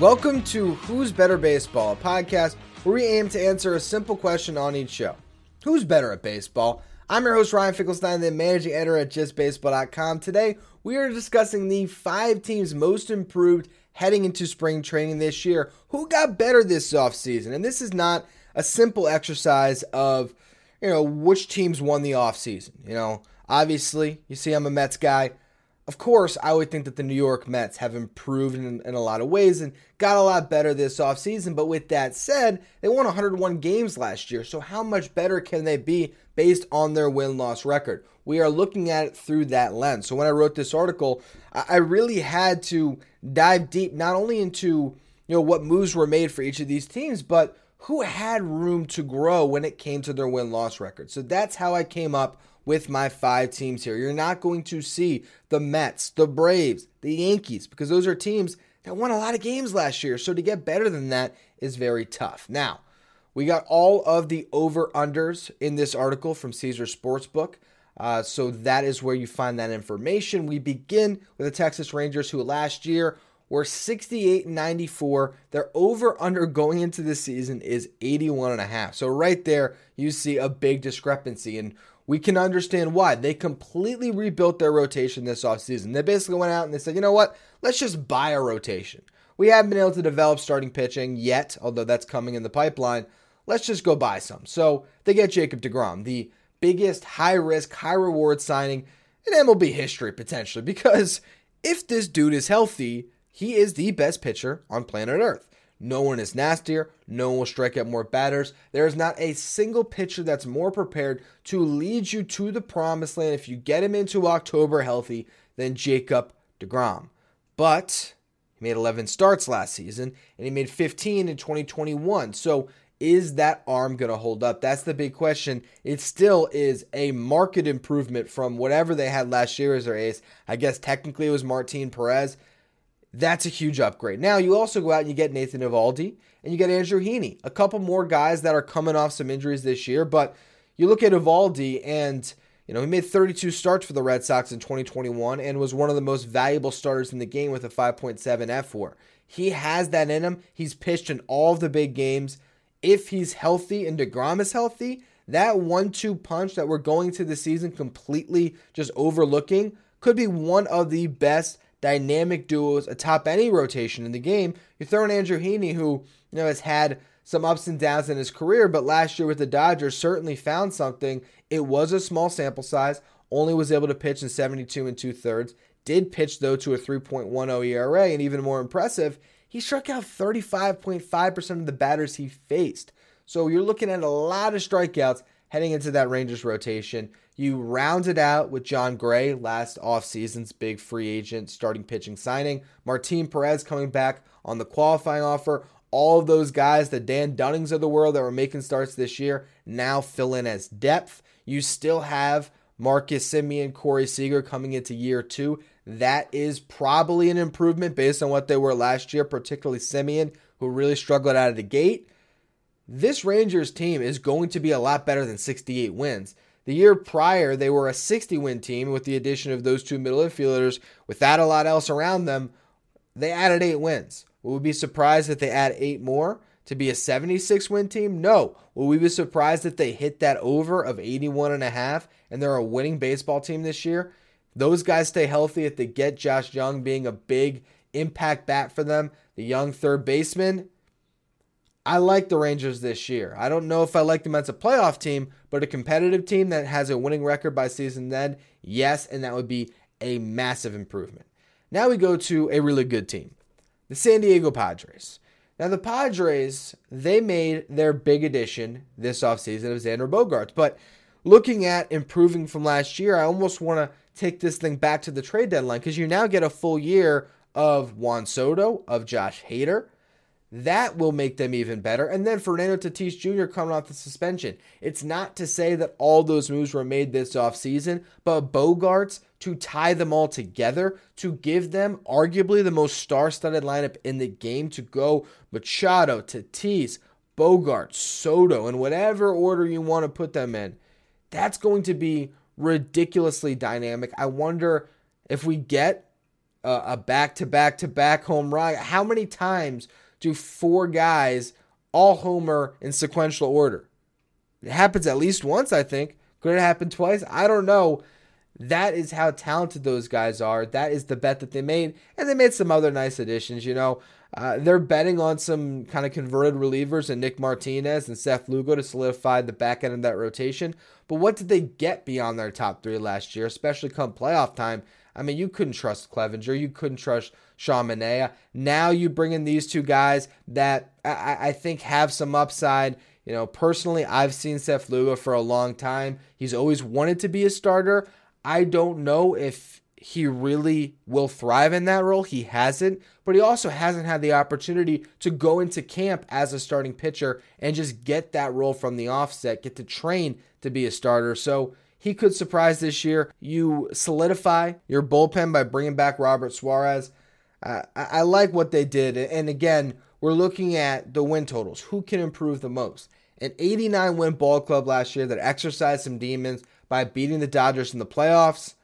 Welcome to Who's Better Baseball, a podcast where we aim to answer a simple question on each show. Who's better at baseball? I'm your host, Ryan Finkelstein, the managing editor at justbaseball.com. Today, we are discussing the five teams most improved heading into spring training this year. Who got better this offseason? And this is not a simple exercise of, you know, which teams won the offseason. You know, obviously, you see I'm a Mets guy. Of course, I would think that the New York Mets have improved in, in, a lot of ways and got a lot better this offseason. But with that said, they won 101 games last year. So, how much better can they be based on their win loss record? We are looking at it through that lens. So, when I wrote this article, I really had to dive deep not only into you know what moves were made for each of these teams, but who had room to grow when it came to their win loss record. So that's how I came up with my five teams here. You're not going to see the Mets, the Braves, the Yankees, because those are teams that won a lot of games last year. So to get better than that is very tough. Now, we got all of the over unders in this article from Caesar Sportsbook. Uh, so that is where you find that information. We begin with the Texas Rangers, who last year were 68 and 94. Their over under going into the season is 81 and a half. So right there, you see a big discrepancy. And we can understand why. They completely rebuilt their rotation this offseason. They basically went out and they said, you know what? Let's just buy a rotation. We haven't been able to develop starting pitching yet, although that's coming in the pipeline. Let's just go buy some. So they get Jacob DeGrom, the biggest high risk, high reward signing in MLB history, potentially, because if this dude is healthy, he is the best pitcher on planet Earth. No one is nastier. No one will strike out more batters. There is not a single pitcher that's more prepared to lead you to the promised land if you get him into October healthy than Jacob DeGrom. But he made 11 starts last season and he made 15 in 2021. So is that arm going to hold up? That's the big question. It still is a market improvement from whatever they had last year as their ace. I guess technically it was Martin Perez. That's a huge upgrade. Now you also go out and you get Nathan Eovaldi and you get Andrew Heaney, a couple more guys that are coming off some injuries this year. But you look at Eovaldi and you know he made 32 starts for the Red Sox in 2021 and was one of the most valuable starters in the game with a 5.7 fWAR. He has that in him. He's pitched in all of the big games. If he's healthy and Degrom is healthy, that one-two punch that we're going to the season completely just overlooking could be one of the best dynamic duos atop any rotation in the game. You throw in Andrew Heaney, who you know has had some ups and downs in his career, but last year with the Dodgers certainly found something. It was a small sample size, only was able to pitch in 72 and two thirds. Did pitch though to a 3.10 ERA, and even more impressive, he struck out 35.5% of the batters he faced. So you're looking at a lot of strikeouts heading into that Rangers rotation. You rounded out with Jon Gray, last offseason's big free agent starting pitching signing. Martin Perez coming back on the qualifying offer. All of those guys, the Dane Dunnings of the world that were making starts this year, now fill in as depth. You still have Marcus Semien, Corey Seager coming into year two. That is probably an improvement based on what they were last year, particularly Semien, who really struggled out of the gate. This Rangers team is going to be a lot better than 68 wins. The year prior, they were a 60 win team with the addition of those two middle infielders without a lot else around them. They added eight wins. Would we be surprised if they add eight more to be a 76 win team? No. Will we be surprised if they hit that over of 81 and a half and they're a winning baseball team this year? Those guys stay healthy if they get Josh Jung being a big impact bat for them. The young third baseman, I like the Rangers this year. I don't know if I like them as a playoff team, but a competitive team that has a winning record by season end, yes, and that would be a massive improvement. Now we go to a really good team, the San Diego Padres. Now the Padres, they made their big addition this offseason of Xander Bogaerts, but looking at improving from last year, I almost want to take this thing back to the trade deadline because you now get a full year of Juan Soto, of Josh Hader, that will make them even better. And then Fernando Tatis Jr. coming off the suspension. It's not to say that all those moves were made this offseason, but Bogaerts to tie them all together, to give them arguably the most star studded lineup in the game to go Machado, Tatis, Bogaerts, Soto, in whatever order you want to put them in. That's going to be ridiculously dynamic. I wonder if we get a back to back to back home run. How many times do four guys all homer in sequential order? It happens at least once, I think. Could it happen twice? I don't know. That is how talented those guys are. That is the bet that they made. And they made some other nice additions. You know, uh, they're betting on some kind of converted relievers and Nick Martinez and Seth Lugo to solidify the back end of that rotation. But what did they get beyond their top three last year, especially come playoff time? I mean, you couldn't trust Clevinger. You couldn't trust Sean Manaea. Now you bring in these two guys that I, I think have some upside. You know, personally, I've seen Seth Lugo for a long time. He's always wanted to be a starter. I don't know if he really will thrive in that role. He hasn't, but he also hasn't had the opportunity to go into camp as a starting pitcher and just get that role from the offset, get to train to be a starter. So he could surprise this year. You solidify your bullpen by bringing back Robert Suarez. Uh, I, I like what they did. And again, we're looking at the win totals. Who can improve the most? An 89 win ball club last year that exercised some demons by beating the Dodgers in the playoffs.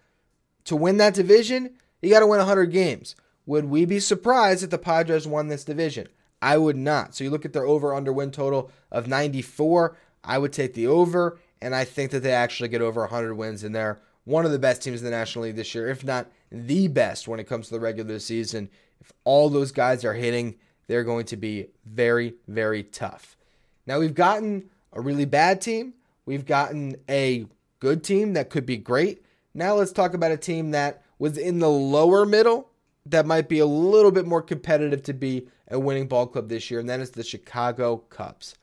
To win that division, you got to win 100 games. Would we be surprised if the Padres won this division? I would not. So you look at their over under win total of 94. I would take the over and I think that they actually get over 100 wins, and they're one of the best teams in the National League this year, if not the best when it comes to the regular season. If all those guys are hitting, they're going to be very, very tough. Now, we've gotten a really bad team, we've gotten a good team that could be great. Now, let's talk about a team that was in the lower middle that might be a little bit more competitive to be a winning ball club this year, and that is the Chicago Cubs.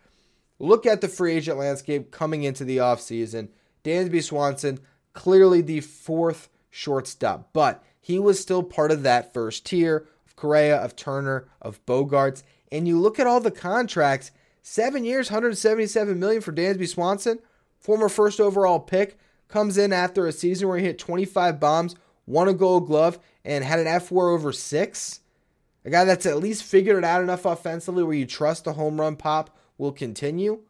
Look at the free agent landscape coming into the offseason. Dansby Swanson, clearly the fourth shortstop, but he was still part of that first tier of Correa, of Turner, of Bogaerts. And you look at all the contracts, seven years, 177 million for Dansby Swanson, former first overall pick, comes in after a season where he hit 25 bombs, won a gold glove, and had an fWAR over six. A guy that's at least figured it out enough offensively where you trust the home run pop will continue,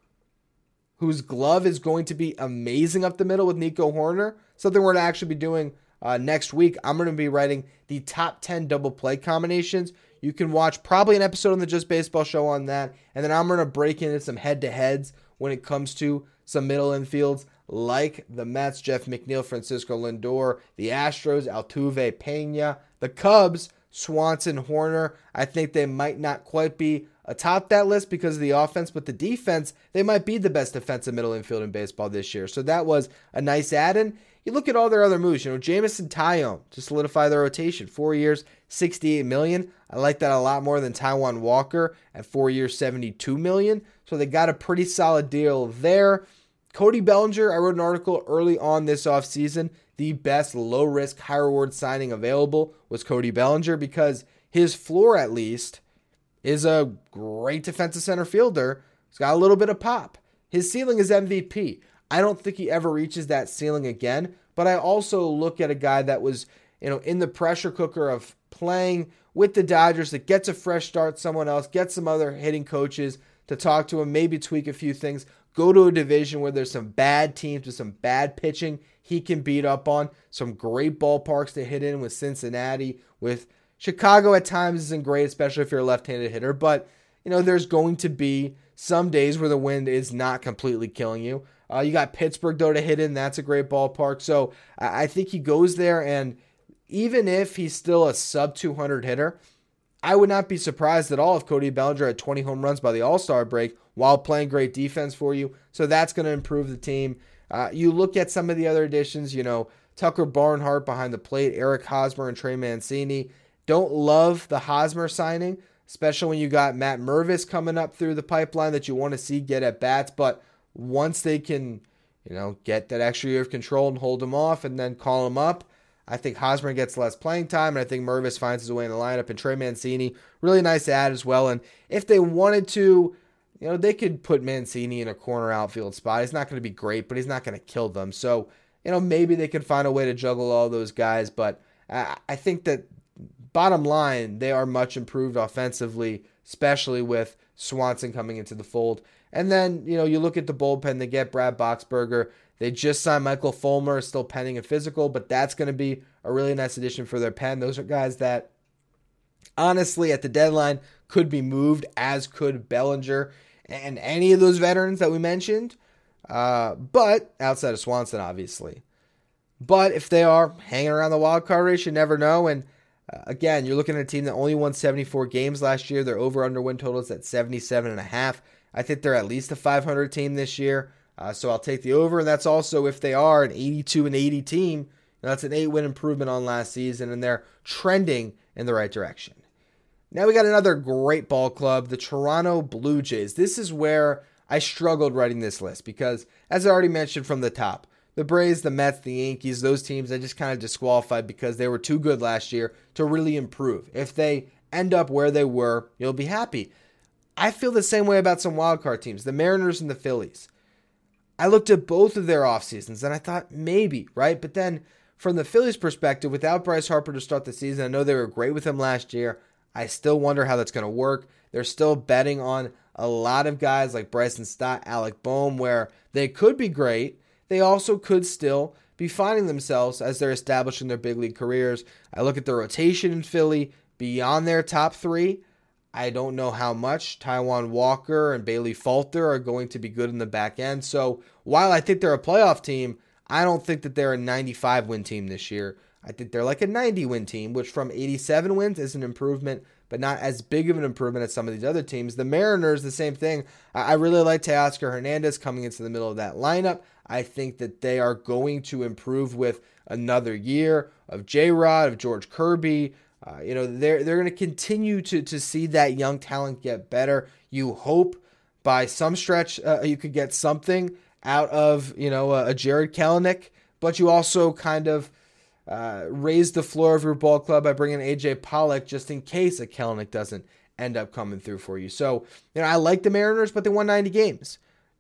whose glove is going to be amazing up the middle with Nico Hoerner, something we're going to actually be doing uh, next week. I'm going to be writing the top 10 double play combinations. You can watch probably an episode on the Just Baseball show on that. And then I'm going to break into some head to heads when it comes to some middle infields like the Mets, Jeff McNeil, Francisco Lindor, the Astros, Altuve, Pena, the Cubs, Swanson, Hoerner. I think they might not quite be atop that list because of the offense, but the defense, they might be the best defensive middle infield in baseball this year. So that was a nice add in. You look at all their other moves, you know, Jameson Taillon to solidify their rotation, four years, 68 million. I like that a lot more than Taijuan Walker at four years, 72 million. So they got a pretty solid deal there. Cody Bellinger, I wrote an article early on this offseason. The best low risk, high reward signing available was Cody Bellinger because his floor, at least, is a great defensive center fielder. He's got a little bit of pop. His ceiling is MVP. I don't think he ever reaches that ceiling again, but I also look at a guy that was, you know, in the pressure cooker of playing with the Dodgers that gets a fresh start, someone else, gets some other hitting coaches to talk to him, maybe tweak a few things, go to a division where there's some bad teams with some bad pitching he can beat up on, some great ballparks to hit in with Cincinnati, with Chicago at times isn't great, especially if you're a left-handed hitter, but you know there's going to be some days where the wind is not completely killing you. Uh, you got Pittsburgh though to hit in, that's a great ballpark. So I think he goes there, and even if he's still a sub 200 hitter, I would not be surprised at all if Cody Bellinger had 20 home runs by the All Star break while playing great defense for you. So that's going to improve the team. Uh, you look at some of the other additions, you know, Tucker Barnhart behind the plate, Eric Hosmer, and Trey Mancini. Don't love the Hosmer signing, especially when you got Matt Mervis coming up through the pipeline that you want to see get at bats. But once they can, you know, get that extra year of control and hold him off and then call him up, I think Hosmer gets less playing time, and I think Mervis finds his way in the lineup. And Trey Mancini, really nice add as well. And if they wanted to, you know, they could put Mancini in a corner outfield spot. He's not going to be great, but he's not going to kill them. So, you know, maybe they could find a way to juggle all those guys. But I think that bottom line, they are much improved offensively, especially with Swanson coming into the fold. And then, you know, you look at the bullpen, they get Brad Boxberger. They just signed Michael Fulmer, still pending a physical, but that's going to be a really nice addition for their pen. Those are guys that honestly at the deadline could be moved, as could Bellinger and any of those veterans that we mentioned. Uh, but outside of Swanson, obviously. But if they are hanging around the wild card race, you never know. And uh, again, you're looking at a team that only won 74 games last year. Their over under win total is at 77 and a half. I think they're at least a 500 team this year. Uh, so I'll take the over, and that's also if they are an 82 and 80 team. That's an eight win improvement on last season, and they're trending in the right direction. Now we got another great ball club, the Toronto Blue Jays. This is where I struggled writing this list because, as I already mentioned from the top, the Braves, the Mets, the Yankees, those teams I just kind of disqualified because they were too good last year to really improve. If they end up where they were, you'll be happy. I feel the same way about some wildcard teams, the Mariners and the Phillies. I looked at both of their off seasons and I thought maybe, right? But then from the Phillies' perspective, without Bryce Harper to start the season, I know they were great with him last year. I still wonder how that's going to work. They're still betting on a lot of guys like Bryson Stott, Alec Bohm, where they could be great. They also could still be finding themselves as they're establishing their big league careers. I look at the rotation in Philly beyond their top three. I don't know how much Taijuan Walker and Bailey Falter are going to be good in the back end. So while I think they're a playoff team, I don't think that they're a 95 win team this year. I think they're like a 90 win team, which from 87 wins is an improvement, but not as big of an improvement as some of these other teams. The Mariners, the same thing. I really like Teoscar Hernandez coming into the middle of that lineup. I think that they are going to improve with another year of J Rod, of George Kirby. Uh, you know, they're they're going to continue to to see that young talent get better. You hope by some stretch uh, you could get something out of you know a, a Jarred Kelenic, but you also kind of uh, raise the floor of your ball club by bringing AJ Pollock just in case a Kelenic doesn't end up coming through for you. So, you know, I like the Mariners, but they won 90 games.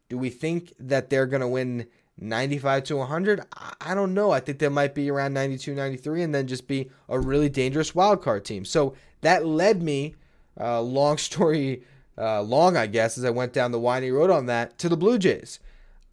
Do we think that they're going to win 95 to 100? I don't know. I think they might be around 92, 93, and then just be a really dangerous wild card team. So that led me, uh, long story uh, long, I guess, as I went down the windy road on that, to the Blue Jays.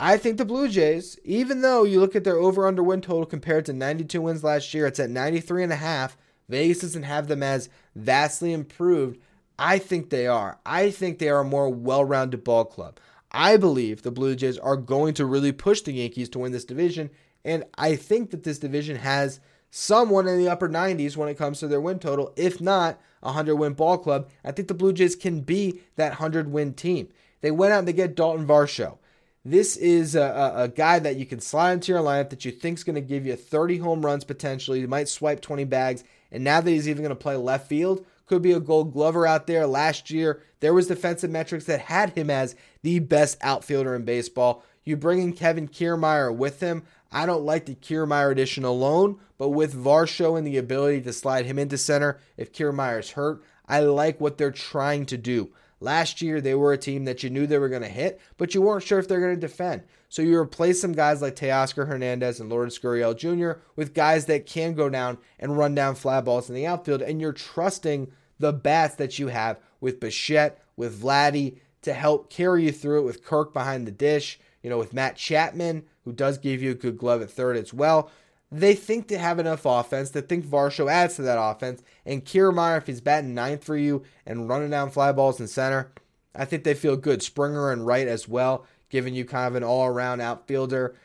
I think the Blue Jays, even though you look at their over under win total compared to 92 wins last year, it's at 93 and a half. Vegas doesn't have them as vastly improved. I think they are. I think they are a more well rounded ball club. I believe the Blue Jays are going to really push the Yankees to win this division. And I think that this division has someone in the upper 90s when it comes to their win total, if not a 100 win ball club. I think the Blue Jays can be that 100 win team. They went out and they get Dalton Varsho. This is a, a, guy that you can slide into your lineup that you think is going to give you 30 home runs potentially. He might swipe 20 bags. And now that he's even going to play left field, could be a gold glover out there. Last year, there was defensive metrics that had him as the best outfielder in baseball. You bring in Kevin Kiermaier with him. I don't like the Kiermaier addition alone, but with Varsho and the ability to slide him into center if Kiermaier's hurt, I like what they're trying to do. Last year, they were a team that you knew they were going to hit, but you weren't sure if they're going to defend. So you replace some guys like Teoscar Hernandez and Lourdes Gurriel Jr. with guys that can go down and run down fly balls in the outfield, and you're trusting the bats that you have with Bichette, with Vladdy to help carry you through it with Kirk behind the dish, you know, with Matt Chapman, who does give you a good glove at third as well they think they have enough offense. They think Varsho adds to that offense. And Kiermaier, if he's batting ninth for you and running down fly balls in center, I think they feel good. Springer and Wright as well, giving you kind of an all around outfielder.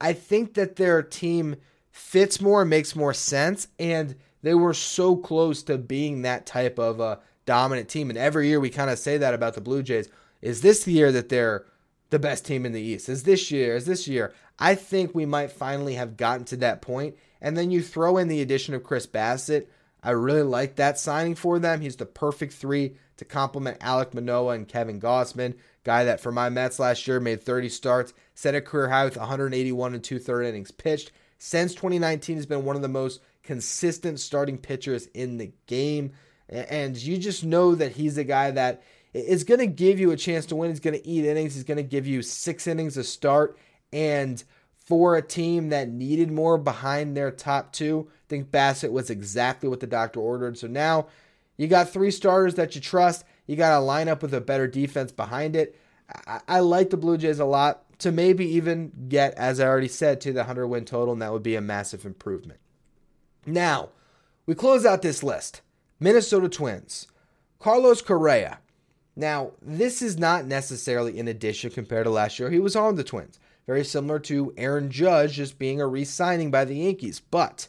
I think that their team fits more, makes more sense, and they were so close to being that type of a dominant team. And every year we kind of say that about the Blue Jays. Is this the year that they're the best team in the East? Is this year? Is this year? I think we might finally have gotten to that point. And then you throw in the addition of Chris Bassitt. I really like that signing for them. He's the perfect three to complement Alek Manoah and Kevin Gausman, guy that for my Mets last year made 30 starts, set a career high with 181 and two third innings pitched. Since 2019, has been one of the most consistent starting pitchers in the game. And you just know that he's a guy that is going to give you a chance to win. He's going to eat innings. He's going to give you six innings to start. And for a team that needed more behind their top two, I think Bassitt was exactly what the doctor ordered. So now you got three starters that you trust. You got a lineup with a better defense behind it. I, I like the Blue Jays a lot to maybe even get, as I already said, to the 100 win total, and that would be a massive improvement. Now, we close out this list. Minnesota Twins, Carlos Correa. Now, this is not necessarily an addition compared to last year. He was on the Twins. Very similar to Aaron Judge just being a re signing by the Yankees. But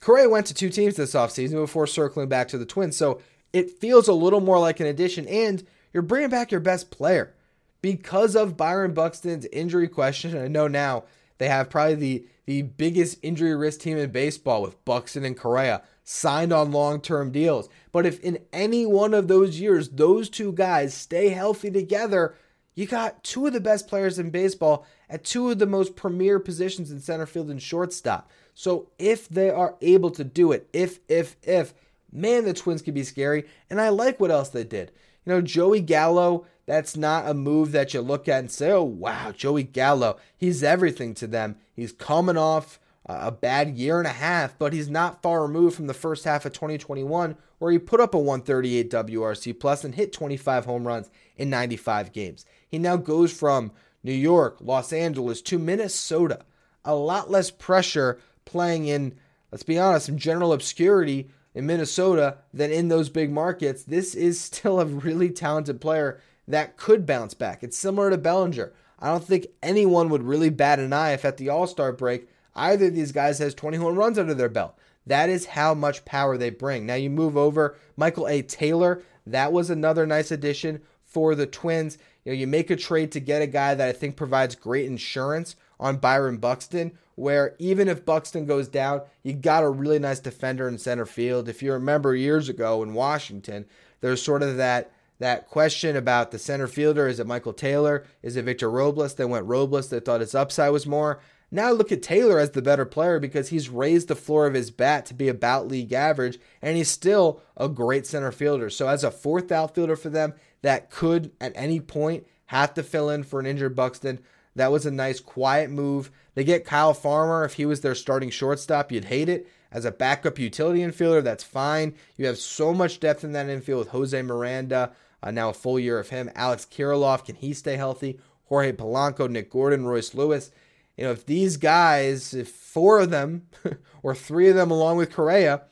Correa went to two teams this offseason before circling back to the Twins. So it feels a little more like an addition. And you're bringing back your best player because of Byron Buxton's injury question. I know now they have probably the, the biggest injury risk team in baseball with Buxton and Correa signed on long term deals. But if in any one of those years those two guys stay healthy together, you got two of the best players in baseball at two of the most premier positions in center field and shortstop. So if they are able to do it, if, if, if, man, the Twins could be scary. And I like what else they did. You know, Joey Gallo, that's not a move that you look at and say, oh, wow, Joey Gallo, he's everything to them. He's coming off a bad year and a half, but he's not far removed from the first half of 2021 where he put up a 138 WRC plus and hit 25 home runs in 95 games. He now goes from New York, Los Angeles to Minnesota. A lot less pressure playing in, let's be honest, in general obscurity in Minnesota than in those big markets. This is still a really talented player that could bounce back. It's similar to Bellinger. I don't think anyone would really bat an eye if at the All Star break either of these guys has 20 home runs under their belt. That is how much power they bring. Now you move over Michael A. Taylor. That was another nice addition for the Twins. You know, you make a trade to get a guy that I think provides great insurance on Byron Buxton, where even if Buxton goes down, you got a really nice defender in center field. If you remember years ago in Washington, there's sort of that that question about the center fielder. Is it Michael Taylor? Is it Victor Robles? They went Robles. They thought his upside was more. Now look at Taylor as the better player because he's raised the floor of his bat to be about league average, and he's still a great center fielder. So as a fourth outfielder for them that could at any point have to fill in for an injured Buxton, that was a nice quiet move. They get Kyle Farmer. If he was their starting shortstop, you'd hate it. As a backup utility infielder, that's fine. You have so much depth in that infield with Jose Miranda, uh, now a full year of him. Alex Kirilloff, can he stay healthy? Jorge Polanco, Nick Gordon, Royce Lewis you know, if these guys, if four of them or three of them along with Correa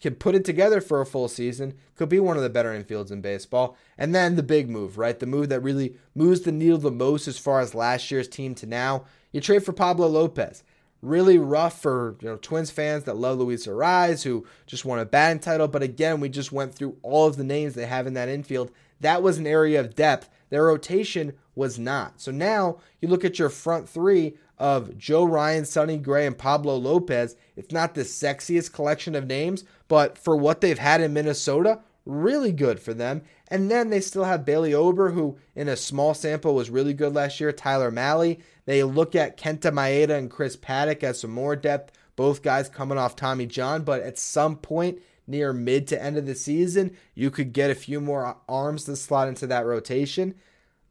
can put it together for a full season, could be one of the better infields in baseball. And then the big move, right? The move that really moves the needle the most as far as last year's team to now. You trade for Pablo Lopez. Really rough for you know Twins fans that love Luis Arraez, who just won a batting title. But again, we just went through all of the names they have in that infield. That was an area of depth. Their rotation was not. So now you look at your front three of Joe Ryan, Sonny Gray, and Pablo Lopez. It's not the sexiest collection of names, but for what they've had in Minnesota, really good for them. And then they still have Bailey Ober, who in a small sample was really good last year. Tyler Mahle. They look at Kenta Maeda and Chris Paddack as some more depth. Both guys coming off Tommy John, but at some point near mid to end of the season, you could get a few more arms to slot into that rotation.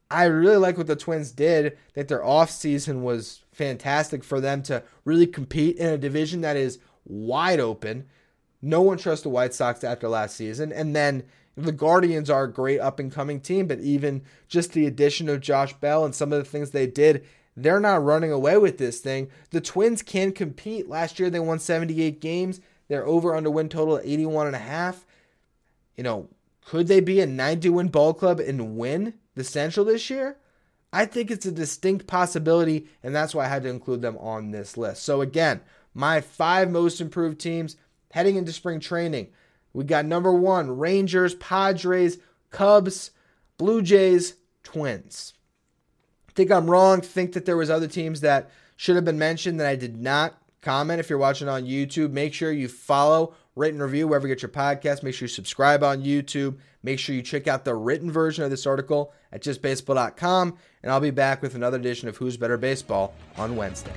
I really like what the Twins did. That their offseason was fantastic for them to really compete in a division that is wide open. No one trusts the White Sox after last season. And then the Guardians are a great up and coming team, but even just the addition of Josh Bell and some of the things they did, they're not running away with this thing. The Twins can compete. Last year they won 78 games. They're over under win total at 81 and a half. You know, could they be a 90 win ball club and win the Central this year, I think it's a distinct possibility, and that's why I had to include them on this list. So, again, my five most improved teams heading into spring training. We got number one Rangers, Padres, Cubs, Blue Jays, Twins. Think I'm wrong. Think that there was other teams that should have been mentioned that I did not comment. If you're watching on YouTube, make sure you follow rate, and review wherever you get your podcast. Make sure you subscribe on YouTube. Make sure you check out the written version of this article at justbaseball.com. And I'll be back with another edition of Who's Better Baseball on Wednesday.